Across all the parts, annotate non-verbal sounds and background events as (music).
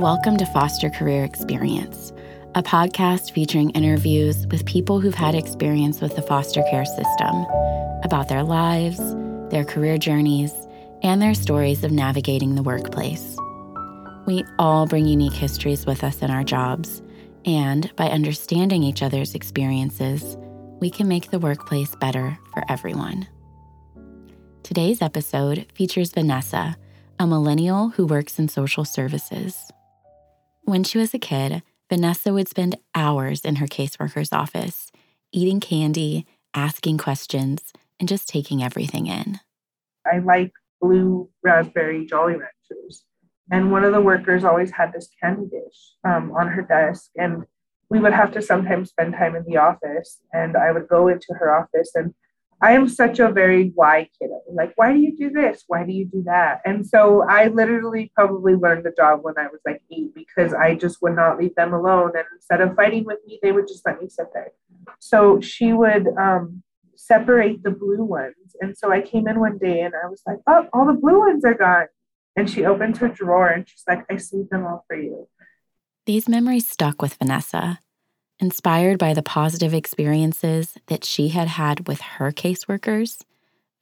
Welcome to Foster Career Experience, a podcast featuring interviews with people who've had experience with the foster care system about their lives, their career journeys, and their stories of navigating the workplace. We all bring unique histories with us in our jobs, and by understanding each other's experiences, we can make the workplace better for everyone. Today's episode features Vanessa, a millennial who works in social services. When she was a kid, Vanessa would spend hours in her caseworker's office, eating candy, asking questions, and just taking everything in. I like blue raspberry Jolly Ranchers. And one of the workers always had this candy dish um, on her desk. And we would have to sometimes spend time in the office. And I would go into her office and I am such a very why kiddo. Like, why do you do this? Why do you do that? And so I literally probably learned the job when I was like eight because I just would not leave them alone. And instead of fighting with me, they would just let me sit there. So she would um, separate the blue ones. And so I came in one day and I was like, oh, all the blue ones are gone. And she opened her drawer and she's like, I saved them all for you. These memories stuck with Vanessa Inspired by the positive experiences that she had had with her caseworkers,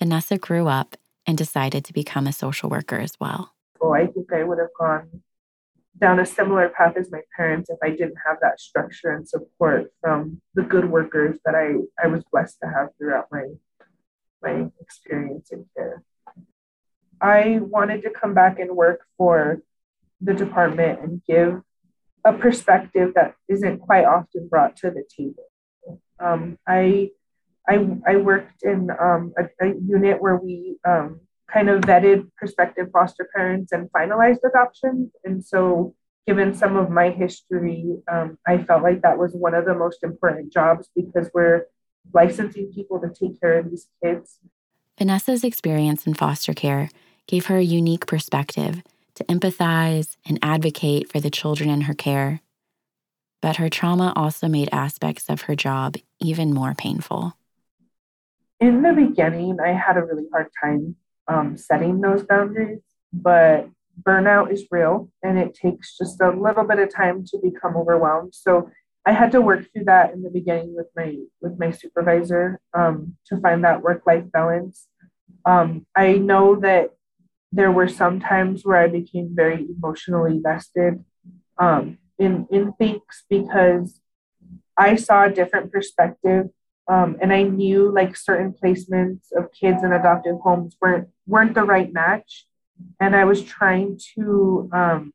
Vanessa grew up and decided to become a social worker as well. Well, I think I would have gone down a similar path as my parents if I didn't have that structure and support from the good workers that I, I was blessed to have throughout my my experience in care. I wanted to come back and work for the department and give a perspective that isn't quite often brought to the table. Um, I, I, I worked in um, a, a, unit where we um, kind of vetted prospective foster parents and finalized adoptions. And so, given some of my history, um, I felt like that was one of the most important jobs because we're licensing people to take care of these kids. Vanessa's experience in foster care gave her a unique perspective to empathize and advocate for the children in her care. But her trauma also made aspects of her job even more painful. In the beginning, I had a really hard time um, setting those boundaries, but burnout is real and it takes just a little bit of time to become overwhelmed. So I had to work through that in the beginning with my with my supervisor um, to find that work life balance. Um, I know that there were some times where I became very emotionally vested um, in in things because I saw a different perspective, um, and I knew like certain placements of kids in adoptive homes weren't weren't the right match, and I was trying to um,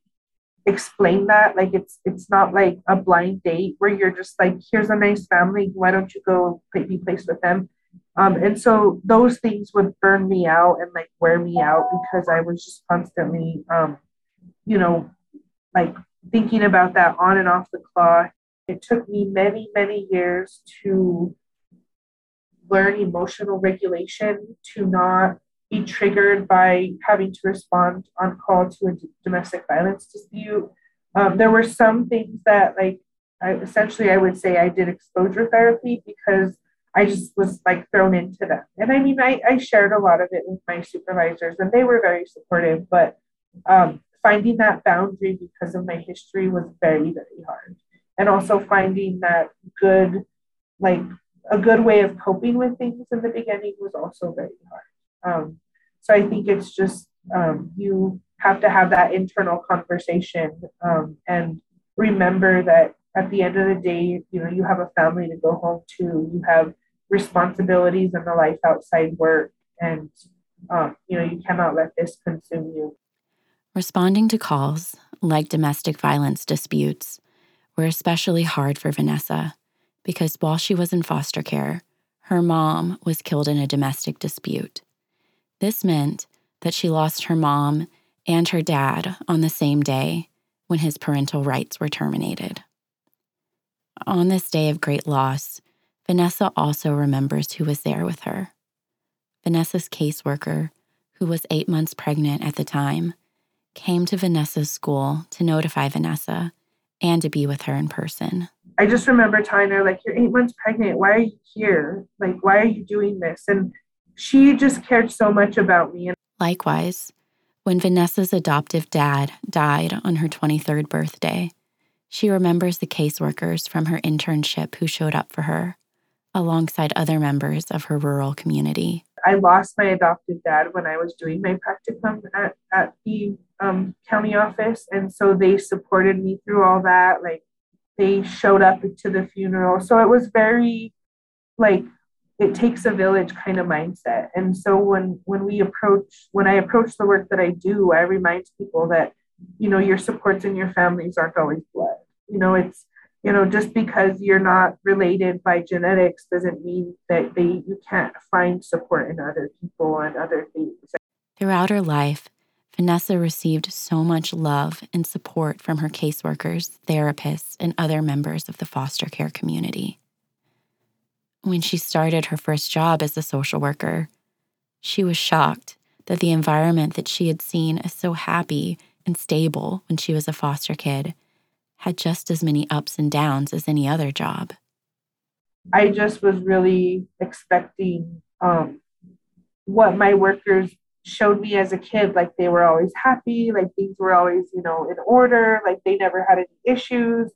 explain that like it's it's not like a blind date where you're just like here's a nice family. Why don't you go be placed with them um, and so those things would burn me out and like wear me out because I was just constantly, um, you know, like thinking about that on and off the clock. It took me many, many years to learn emotional regulation, to not be triggered by having to respond on call to a d- domestic violence dispute. Um, there were some things that, like, I, essentially, I would say I did exposure therapy because I just was like thrown into them. And I mean, I, I shared a lot of it with my supervisors and they were very supportive, but um, finding that boundary because of my history was very, very hard. And also finding that good, like a good way of coping with things in the beginning was also very hard. Um, so I think it's just um, you have to have that internal conversation um, and remember that at the end of the day, you know, you have a family to go home to, you have responsibilities and the life outside work. And, um, you know, you cannot let this consume you. Responding to calls, like domestic violence disputes, were especially hard for Vanessa because while she was in foster care, her mom was killed in a domestic dispute. This meant that she lost her mom and her dad on the same day when his parental rights were terminated. On this day of great loss, Vanessa also remembers who was there with her. Vanessa's caseworker, who was eight months pregnant at the time, came to Vanessa's school to notify Vanessa and to be with her in person. I just remember telling her, like, you're eight months pregnant. Why are you here? Like, why are you doing this? And she just cared so much about me. Likewise, When Vanessa's adoptive dad died on her 23rd birthday, she remembers the caseworkers from her internship who showed up for her, alongside other members of her rural community. I lost my adopted dad when I was doing my practicum at, at the um, county office. And so they supported me through all that. Like they showed up to the funeral. So it was very like it takes a village kind of mindset. And so when when we approach when I approach the work that I do, I remind people that, you know, your supports and your families aren't always blood. You know, it's you know, just because you're not related by genetics doesn't mean that they you can't find support in other people and other things. Throughout her life, Vanessa received so much love and support from her caseworkers, therapists, and other members of the foster care community. When she started her first job as a social worker, she was shocked that the environment that she had seen as so happy and stable when she was a foster kid had just as many ups and downs as any other job. I just was really expecting um, what my workers showed me as a kid like they were always happy like things were always you know in order like they never had any issues.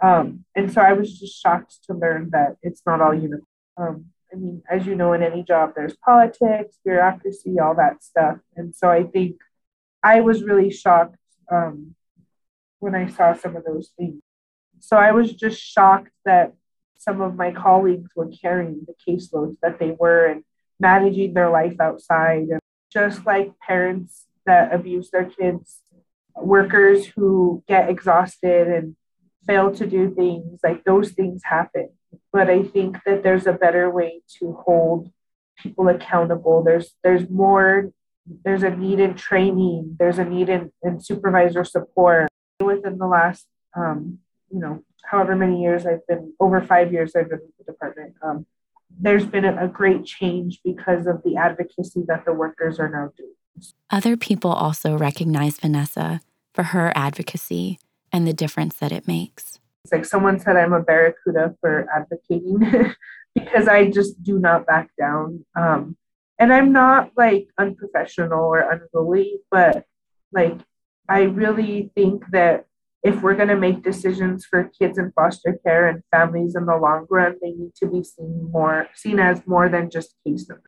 Um, and so i was just shocked to learn that it's not all uniform um, i mean as you know in any job there's politics bureaucracy all that stuff. And so i think i was really shocked um, when i saw some of those things so i was just shocked that some of my colleagues were carrying the caseloads that they were and managing their life outside and just like parents that abuse their kids, workers who get exhausted and fail to do things, like those things happen. But I think that there's a better way to hold people accountable. There's there's more there's a need in training, there's a need in, in supervisor support. Within the last um, you know, however many years I've been over five years I've been with the department. Um, there's been a, great change because of the advocacy that the workers are now doing. Other people also recognize Vanessa for her advocacy and the difference that it makes. It's like someone said I'm a barracuda for advocating (laughs) because I just do not back down. Um, and I'm not like unprofessional or unruly, but like I really think that if we're going to make decisions for kids in foster care and families in the long run, they need to be seen more seen as more than just case numbers.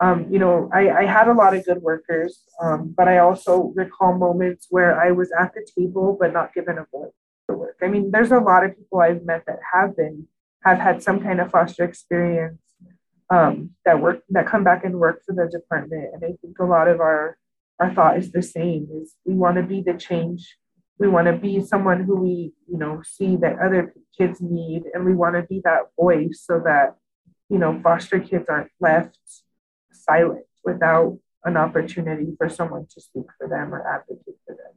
Um, you know, I, I, had a lot of good workers, um, but I also recall moments where I was at the table but not given a voice for work. I mean, there's a lot of people I've met that have been have had some kind of foster experience um, that work that come back and work for the department, and I think a lot of our our thought is the same: is we want to be the change. We want to be someone who we you know see that other kids need and we want to be that voice so that you know foster kids aren't left silent without an opportunity for someone to speak for them or advocate for them.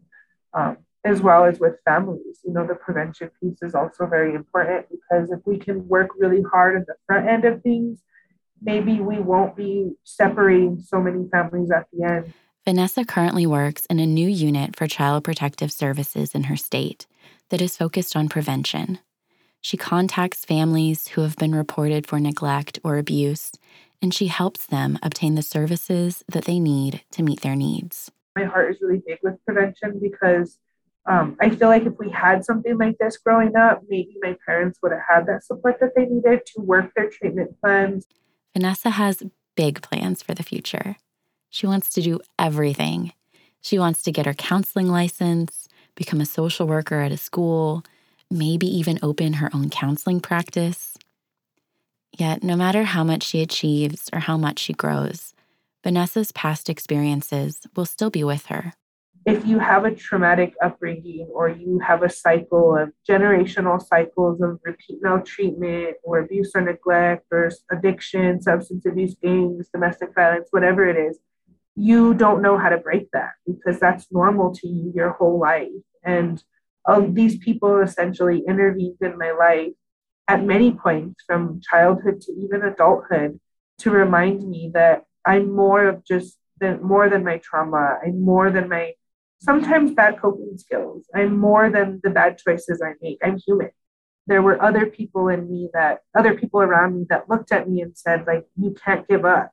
Um, as well as with families you know the prevention piece is also very important because if we can work really hard at the front end of things maybe we won't be separating so many families at the end Vanessa currently works in a new unit for child protective services in her state that is focused on prevention. She contacts families who have been reported for neglect or abuse, and she helps them obtain the services that they need to meet their needs. My heart is really big with prevention because um, I feel like if we had something like this growing up, maybe my parents would have had that support that they needed to work their treatment plans. Vanessa has big plans for the future. She wants to do everything. She wants to get her counseling license, become a social worker at a school, maybe even open her own counseling practice. Yet, no matter how much she achieves or how much she grows, Vanessa's past experiences will still be with her. If you have a traumatic upbringing or you have a cycle of generational cycles of repeat maltreatment or abuse or neglect or addiction, substance abuse, gangs, domestic violence, whatever it is, you don't know how to break that because that's normal to you your whole life. And um, these people essentially intervened in my life at many points from childhood to even adulthood to remind me that I'm more of just than more than my trauma. I'm more than my sometimes bad coping skills. I'm more than the bad choices I make. I'm human. There were other people in me that other people around me that looked at me and said, like, you can't give up.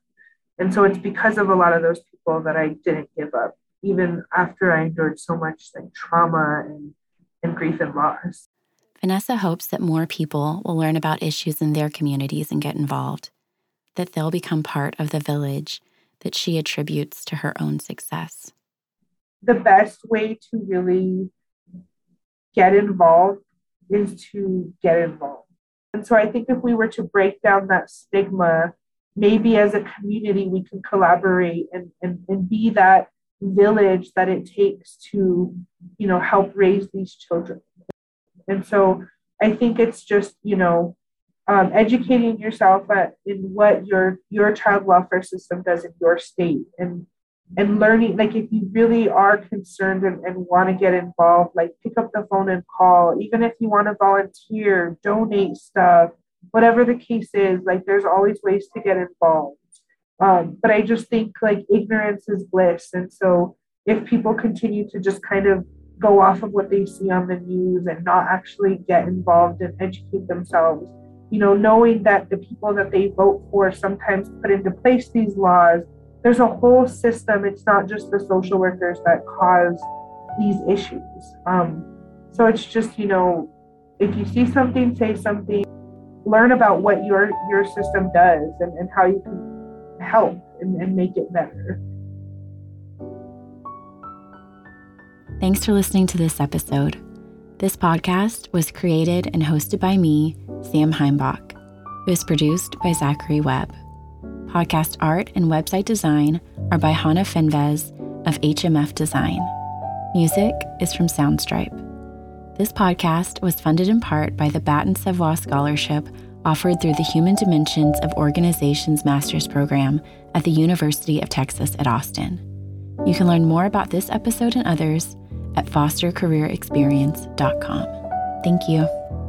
And so it's because of a lot of those people that I didn't give up. even after I endured so much like trauma and, and grief and loss. Vanessa hopes that more people will learn about issues in their communities and get involved, that they'll become part of the village that she attributes to her own success. The best way to really get involved is to get involved. And so I think if we were to break down that stigma, maybe as a community we can collaborate and, and, and be that village that it takes to, you know, help raise these children. And so I think it's just, you know, um, educating yourself at, in what your your child welfare system does in your state and and learning like if you really are concerned and, and want to get involved like pick up the phone and call even if you want to volunteer donate stuff whatever the case is like there's always ways to get involved um, but i just think like ignorance is bliss and so if people continue to just kind of go off of what they see on the news and not actually get involved and educate themselves you know knowing that the people that they vote for sometimes put into place these laws there's a whole system. It's not just the social workers that cause these issues. Um, so it's just, you know, if you see something, say something, learn about what your your system does and, and how you can help and, and make it better. Thanks for listening to this episode. This podcast was created and hosted by me, Sam Heimbach. It was produced by Zachary Webb. Podcast art and website design are by Hannah Finvez of HMF Design. Music is from Soundstripe. This podcast was funded in part by the Baton Savoie Scholarship offered through the Human Dimensions of Organizations Master's Program at the University of Texas at Austin. You can learn more about this episode and others at fostercareerexperience.com. Thank you.